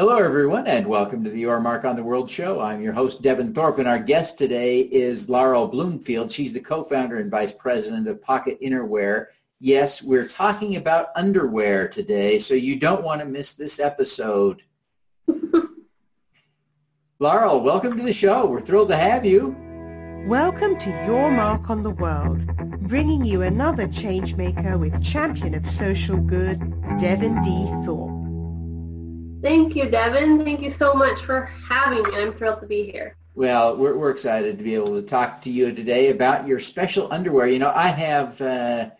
Hello, everyone, and welcome to the Your Mark on the World show. I'm your host, Devin Thorpe, and our guest today is Laurel Bloomfield. She's the co-founder and vice president of Pocket Innerwear. Yes, we're talking about underwear today, so you don't want to miss this episode. Laurel, welcome to the show. We're thrilled to have you. Welcome to Your Mark on the World, bringing you another changemaker with champion of social good, Devin D. Thorpe. Thank you, Devin. Thank you so much for having me. I'm thrilled to be here. Well, we're, we're excited to be able to talk to you today about your special underwear. You know, I have uh,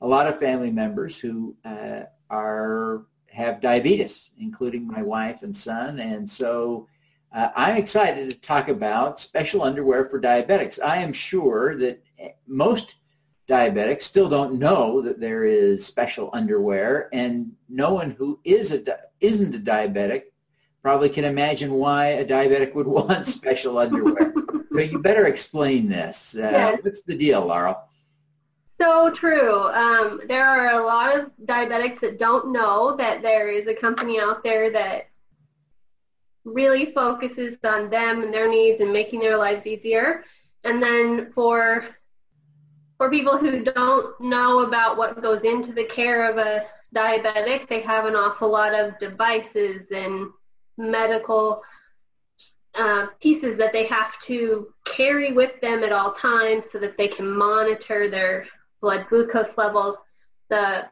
a lot of family members who uh, are have diabetes, including my wife and son, and so uh, I'm excited to talk about special underwear for diabetics. I am sure that most diabetics still don't know that there is special underwear, and no one who is a isn't a diabetic probably can imagine why a diabetic would want special underwear. but you better explain this. Uh, yes. What's the deal, Laurel? So true. Um, there are a lot of diabetics that don't know that there is a company out there that really focuses on them and their needs and making their lives easier. And then for for people who don't know about what goes into the care of a diabetic, they have an awful lot of devices and medical uh, pieces that they have to carry with them at all times so that they can monitor their blood glucose levels. The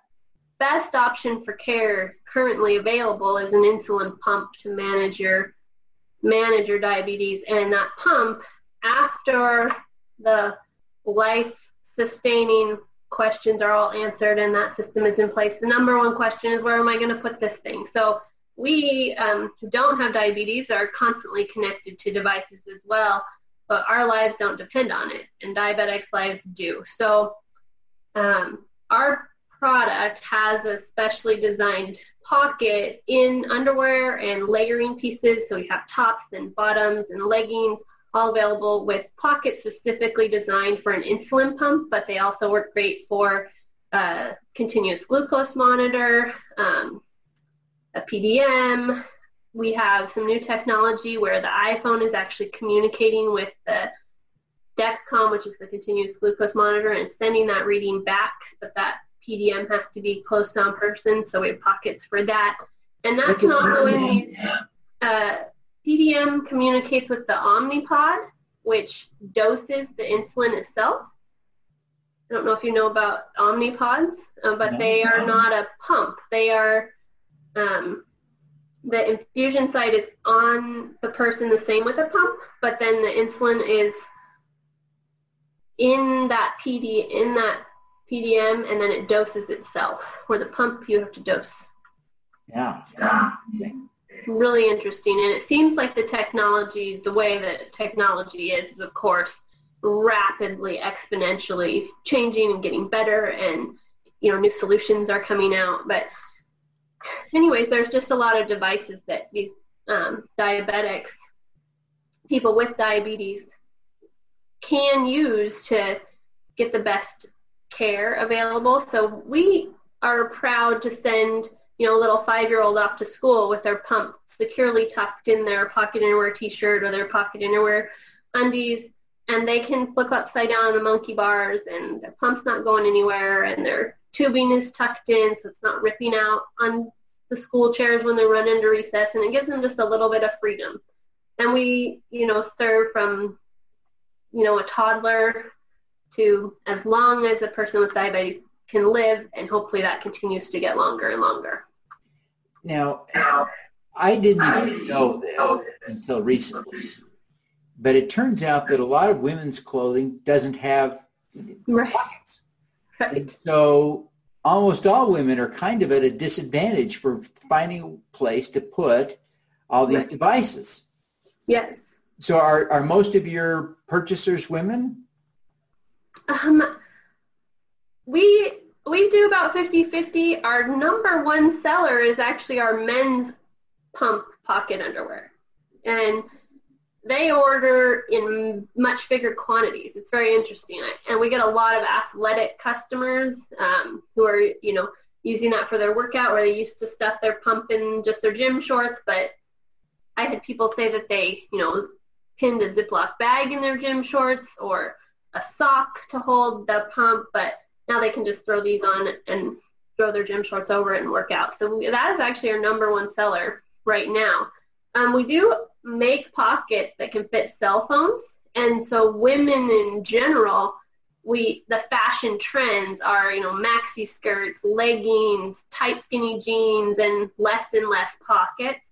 best option for care currently available is an insulin pump to manage your manage your diabetes and that pump after the life sustaining questions are all answered and that system is in place. The number one question is where am i going to put this thing? So we um, who don't have diabetes are constantly connected to devices as well but our lives don't depend on it and diabetics lives do. So um, our product has a specially designed pocket in underwear and layering pieces. So we have tops and bottoms and leggings all available with pockets specifically designed for an insulin pump, but they also work great for a continuous glucose monitor, um, a PDM. We have some new technology where the iPhone is actually communicating with the Dexcom, which is the continuous glucose monitor, and sending that reading back, but that PDM has to be close to on person, so we have pockets for that. And that can also in these, uh, PDM communicates with the Omnipod, which doses the insulin itself. I don't know if you know about Omnipods, uh, but they are not a pump. They are, um, the infusion site is on the person the same with a pump, but then the insulin is in that PD in that PDM and then it doses itself. Where the pump you have to dose. Yeah. Really interesting. And it seems like the technology, the way that technology is, is of course rapidly, exponentially changing and getting better and you know, new solutions are coming out. But anyways, there's just a lot of devices that these um, diabetics, people with diabetes can use to get the best care available. So we are proud to send you know a little five-year-old off to school with their pump securely tucked in their pocket innerwear t-shirt or their pocket innerwear undies and they can flip upside down on the monkey bars and their pump's not going anywhere and their tubing is tucked in so it's not ripping out on the school chairs when they run into recess and it gives them just a little bit of freedom. And we you know serve from you know, a toddler to as long as a person with diabetes can live, and hopefully that continues to get longer and longer. Now, I didn't even know this until recently, but it turns out that a lot of women's clothing doesn't have right. pockets. Right. so almost all women are kind of at a disadvantage for finding a place to put all these right. devices. Yes. So are, are most of your purchasers women? Um, we we do about 50-50. Our number one seller is actually our men's pump pocket underwear. And they order in much bigger quantities. It's very interesting. And we get a lot of athletic customers um, who are, you know, using that for their workout where they used to stuff their pump in just their gym shorts, but I had people say that they, you know, pinned a Ziploc bag in their gym shorts or a sock to hold the pump, but now they can just throw these on and throw their gym shorts over it and work out. So that is actually our number one seller right now. Um, we do make pockets that can fit cell phones, and so women in general, we the fashion trends are you know maxi skirts, leggings, tight skinny jeans, and less and less pockets.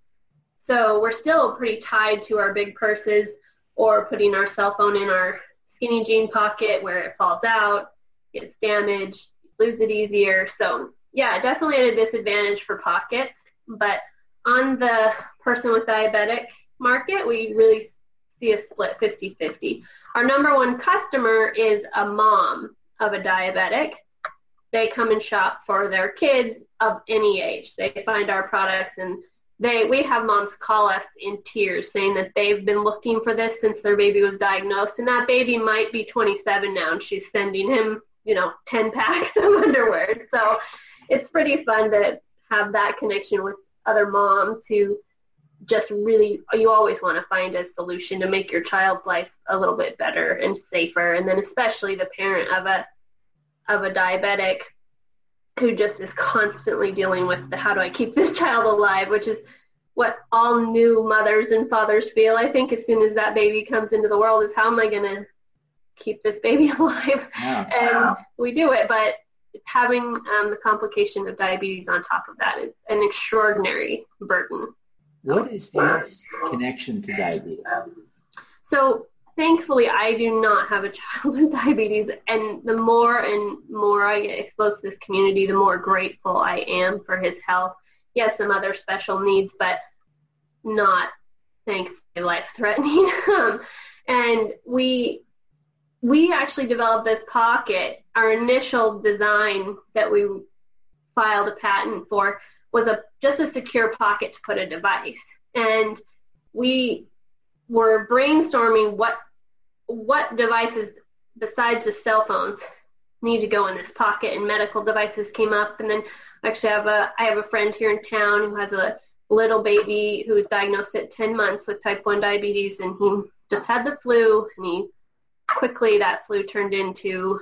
So we're still pretty tied to our big purses or putting our cell phone in our skinny jean pocket where it falls out, gets damaged, lose it easier. So yeah, definitely at a disadvantage for pockets. But on the person with diabetic market, we really see a split 50-50. Our number one customer is a mom of a diabetic. They come and shop for their kids of any age. They find our products and they we have moms call us in tears saying that they've been looking for this since their baby was diagnosed and that baby might be 27 now and she's sending him you know 10 packs of underwear so it's pretty fun to have that connection with other moms who just really you always want to find a solution to make your child's life a little bit better and safer and then especially the parent of a of a diabetic who just is constantly dealing with the how do I keep this child alive, which is what all new mothers and fathers feel. I think as soon as that baby comes into the world is how am I going to keep this baby alive? Yeah. And we do it, but having um, the complication of diabetes on top of that is an extraordinary burden. What is the connection to diabetes? So thankfully I do not have a child with diabetes and the more and more I get exposed to this community, the more grateful I am for his health. He has some other special needs, but not thankfully life-threatening. Um, and we we actually developed this pocket. Our initial design that we filed a patent for was a just a secure pocket to put a device. And we were brainstorming what what devices besides just cell phones need to go in this pocket and medical devices came up and then actually I have a I have a friend here in town who has a little baby who was diagnosed at 10 months with type 1 diabetes and he just had the flu and he quickly that flu turned into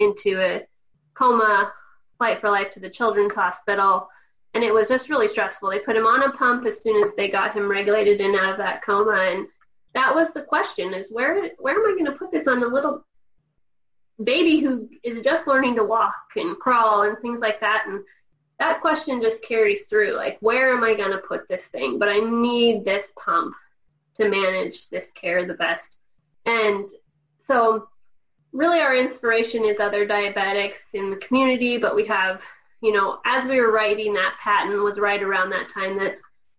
into a coma flight for life to the children's hospital. And it was just really stressful. They put him on a pump as soon as they got him regulated and out of that coma. And that was the question is where where am I going to put this on the little baby who is just learning to walk and crawl and things like that? And that question just carries through like where am I going to put this thing? But I need this pump to manage this care the best. And so really our inspiration is other diabetics in the community but we have you know as we were writing that patent was right around that time that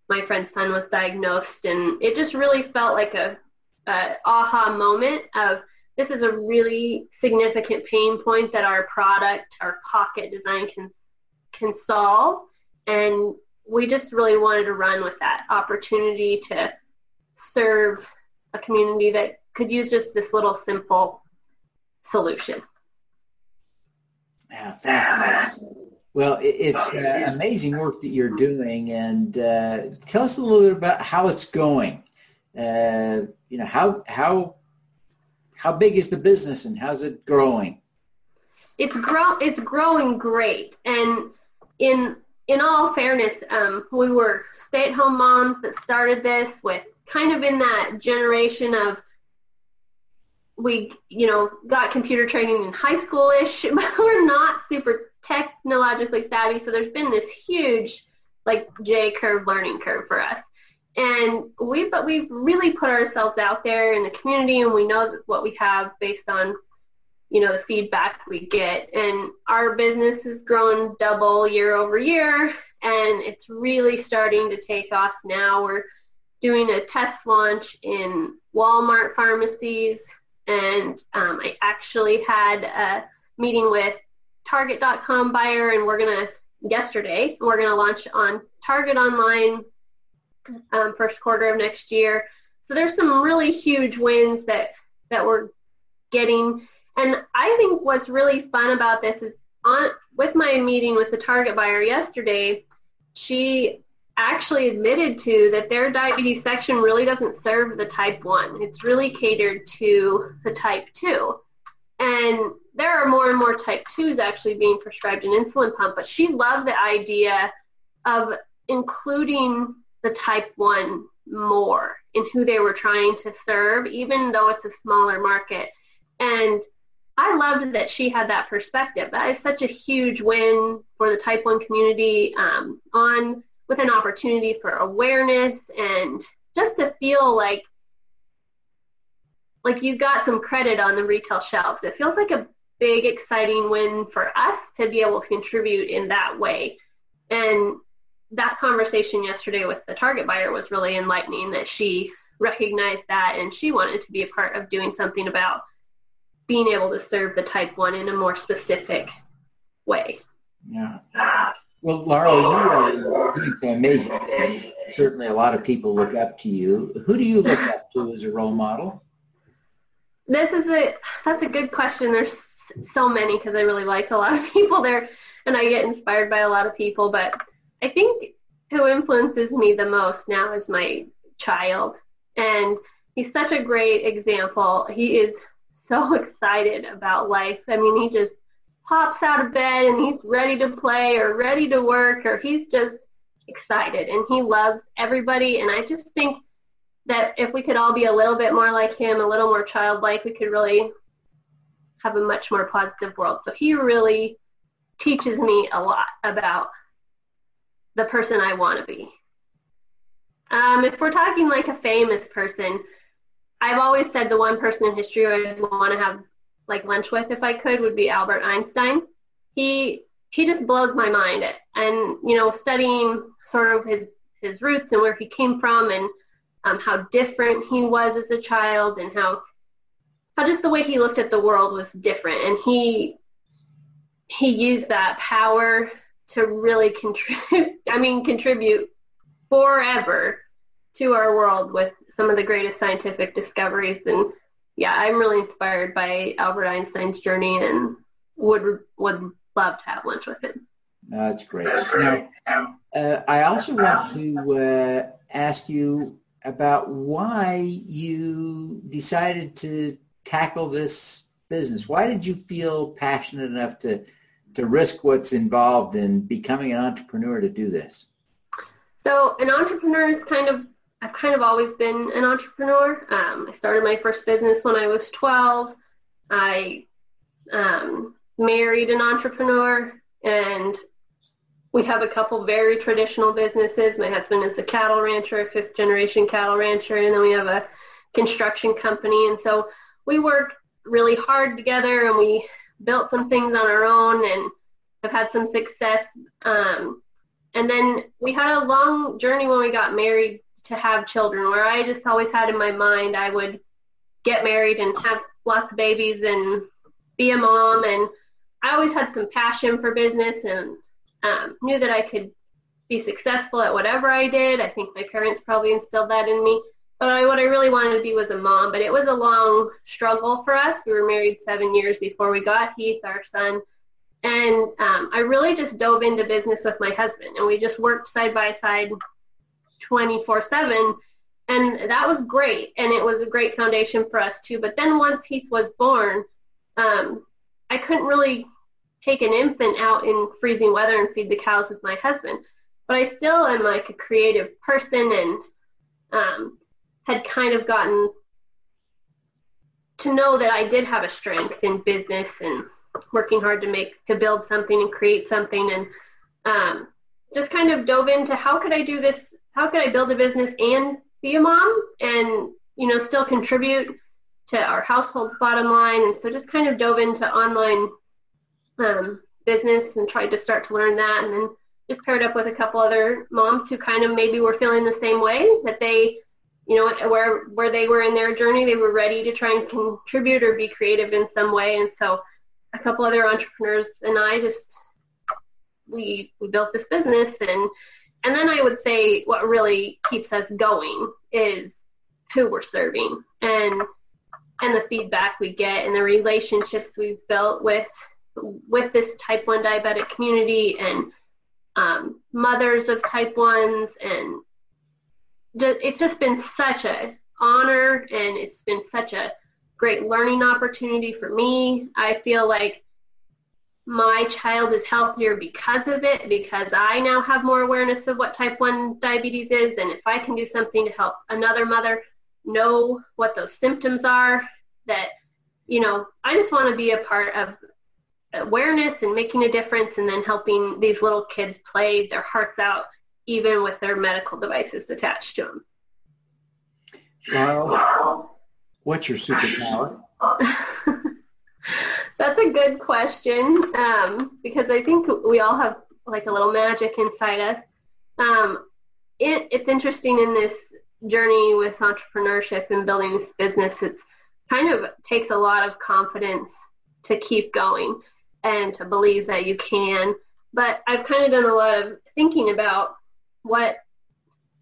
my friend's son was diagnosed and it just really felt like a, a aha moment of this is a really significant pain point that our product, our pocket design can can solve. And we just really wanted to run with that opportunity to serve a community that could use just this little simple solution. Yeah, fascinating. Well, it's uh, amazing work that you're doing, and uh, tell us a little bit about how it's going. Uh, you know, how how how big is the business, and how's it growing? It's grow it's growing great, and in in all fairness, um, we were stay-at-home moms that started this with kind of in that generation of we, you know, got computer training in high school-ish, but we're not super technologically savvy. So there's been this huge, like, J-curve learning curve for us. And we, but we've really put ourselves out there in the community and we know what we have based on, you know, the feedback we get. And our business has grown double year over year and it's really starting to take off now. We're doing a test launch in Walmart pharmacies and um, I actually had a meeting with Target.com buyer, and we're gonna yesterday we're gonna launch on Target online um, first quarter of next year. So there's some really huge wins that that we're getting, and I think what's really fun about this is on with my meeting with the Target buyer yesterday, she actually admitted to that their diabetes section really doesn't serve the type 1. It's really catered to the type 2. And there are more and more type 2s actually being prescribed an insulin pump, but she loved the idea of including the type 1 more in who they were trying to serve, even though it's a smaller market. And I loved that she had that perspective. That is such a huge win for the type 1 community um, on with an opportunity for awareness and just to feel like like you got some credit on the retail shelves. It feels like a big exciting win for us to be able to contribute in that way. And that conversation yesterday with the target buyer was really enlightening that she recognized that and she wanted to be a part of doing something about being able to serve the type 1 in a more specific way. Yeah. Well, Laura, you amazing. Certainly a lot of people look up to you. Who do you look up to as a role model? This is a, that's a good question. There's so many because I really like a lot of people there and I get inspired by a lot of people. But I think who influences me the most now is my child. And he's such a great example. He is so excited about life. I mean, he just pops out of bed and he's ready to play or ready to work or he's just excited and he loves everybody. And I just think that if we could all be a little bit more like him, a little more childlike, we could really have a much more positive world. So he really teaches me a lot about the person I want to be. Um, if we're talking like a famous person, I've always said the one person in history I'd want to have like lunch with if I could would be Albert Einstein. He he just blows my mind. And you know, studying sort of his his roots and where he came from and um, how different he was as a child and how how just the way he looked at the world was different and he he used that power to really contribute I mean contribute forever to our world with some of the greatest scientific discoveries and yeah, I'm really inspired by Albert Einstein's journey and would would love to have lunch with him. That's great. Now, uh, I also want to uh, ask you about why you decided to tackle this business. Why did you feel passionate enough to to risk what's involved in becoming an entrepreneur to do this? So an entrepreneur is kind of I've kind of always been an entrepreneur. Um, I started my first business when I was 12. I um, married an entrepreneur and we have a couple very traditional businesses. My husband is a cattle rancher, a fifth generation cattle rancher, and then we have a construction company. And so we work really hard together and we built some things on our own and have had some success. Um, and then we had a long journey when we got married to have children where I just always had in my mind I would get married and have lots of babies and be a mom and I always had some passion for business and um, knew that I could be successful at whatever I did. I think my parents probably instilled that in me. But I, what I really wanted to be was a mom. But it was a long struggle for us. We were married seven years before we got Heath, our son. And um, I really just dove into business with my husband. And we just worked side by side 24-7 and that was great and it was a great foundation for us too but then once heath was born um, i couldn't really take an infant out in freezing weather and feed the cows with my husband but i still am like a creative person and um, had kind of gotten to know that i did have a strength in business and working hard to make to build something and create something and um, just kind of dove into how could i do this how could I build a business and be a mom and, you know, still contribute to our household's bottom line. And so just kind of dove into online um, business and tried to start to learn that. And then just paired up with a couple other moms who kind of maybe were feeling the same way that they you know where where they were in their journey they were ready to try and contribute or be creative in some way. And so a couple other entrepreneurs and I just we we built this business. And and then I would say what really keeps us going is who we're serving and and the feedback we get and the relationships we've built with with this type 1 diabetic community and um, mothers of type 1s and it's just been such a honor and it's been such a great learning opportunity for me. I feel like my child is healthier because of it because I now have more awareness of what type 1 diabetes is and if I can do something to help another mother know what those symptoms are that you know I just want to be a part of awareness and making a difference and then helping these little kids play their hearts out even with their medical devices attached to them. Well, what's your superpower? That's a good question um, because I think we all have like a little magic inside us. Um, it, it's interesting in this journey with entrepreneurship and building this business. It's kind of takes a lot of confidence to keep going and to believe that you can. But I've kind of done a lot of thinking about what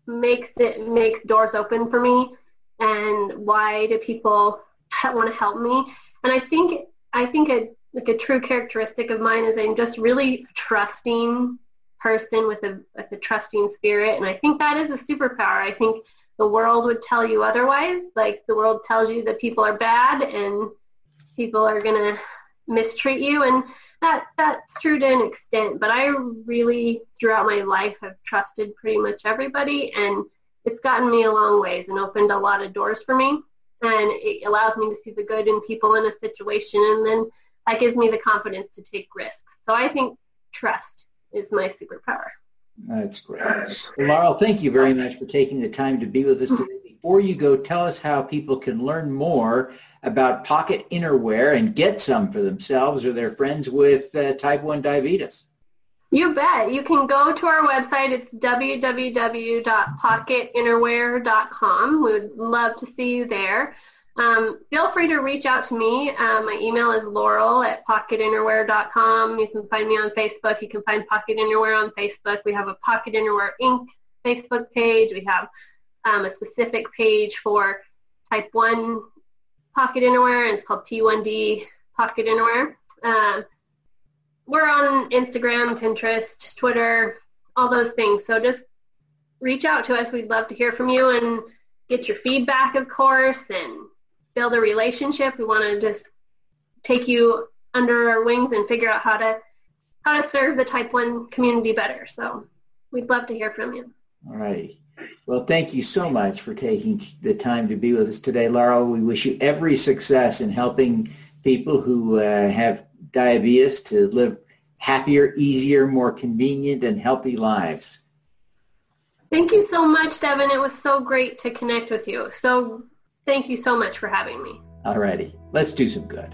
makes it makes doors open for me and why do people want to help me. And i think i think a like a true characteristic of mine is i'm just really trusting person with a with a trusting spirit. And i think that is a superpower. I think the world would tell you otherwise. Like the world tells you that people are bad and people are going to mistreat you and that that's true to an extent, but I really throughout my life have trusted pretty much everybody and it's gotten me a long ways and opened a lot of doors for me and it allows me to see the good in people in a situation and then that gives me the confidence to take risks. So I think trust is my superpower. That's great. Well, Laurel, thank you very much for taking the time to be with us today. Before you go, tell us how people can learn more about pocket innerwear and get some for themselves or their friends with uh, type 1 diabetes. You bet. You can go to our website. It's www.pocketinnerwear.com. We would love to see you there. Um, feel free to reach out to me. Uh, my email is laurel at pocketinnerwear.com. You can find me on Facebook. You can find Pocket Innerwear on Facebook. We have a Pocket Innerwear Inc. Facebook page. We have um, a specific page for type 1 pocket innerwear, and it's called T1D Pocket Innerwear. Um, we're on Instagram, Pinterest, Twitter, all those things. So just reach out to us. We'd love to hear from you and get your feedback, of course, and build a relationship. We want to just take you under our wings and figure out how to how to serve the type 1 community better. So we'd love to hear from you. All right. Well, thank you so much for taking the time to be with us today, Laurel. We wish you every success in helping people who uh, have diabetes to live happier, easier, more convenient, and healthy lives. Thank you so much, Devin. It was so great to connect with you. So thank you so much for having me. All righty. Let's do some good.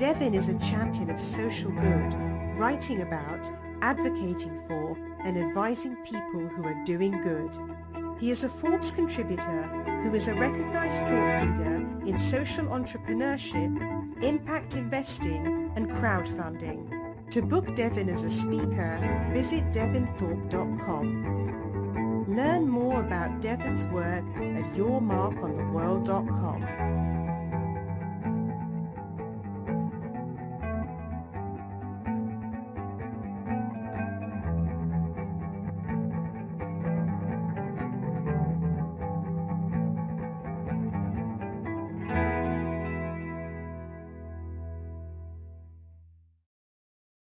Devin is a champion of social good, writing about, advocating for, and advising people who are doing good. He is a Forbes contributor who is a recognized thought leader in social entrepreneurship, impact investing, and crowdfunding. To book Devin as a speaker, visit devinthorpe.com. Learn more about Devin's work at yourmarkontheworld.com.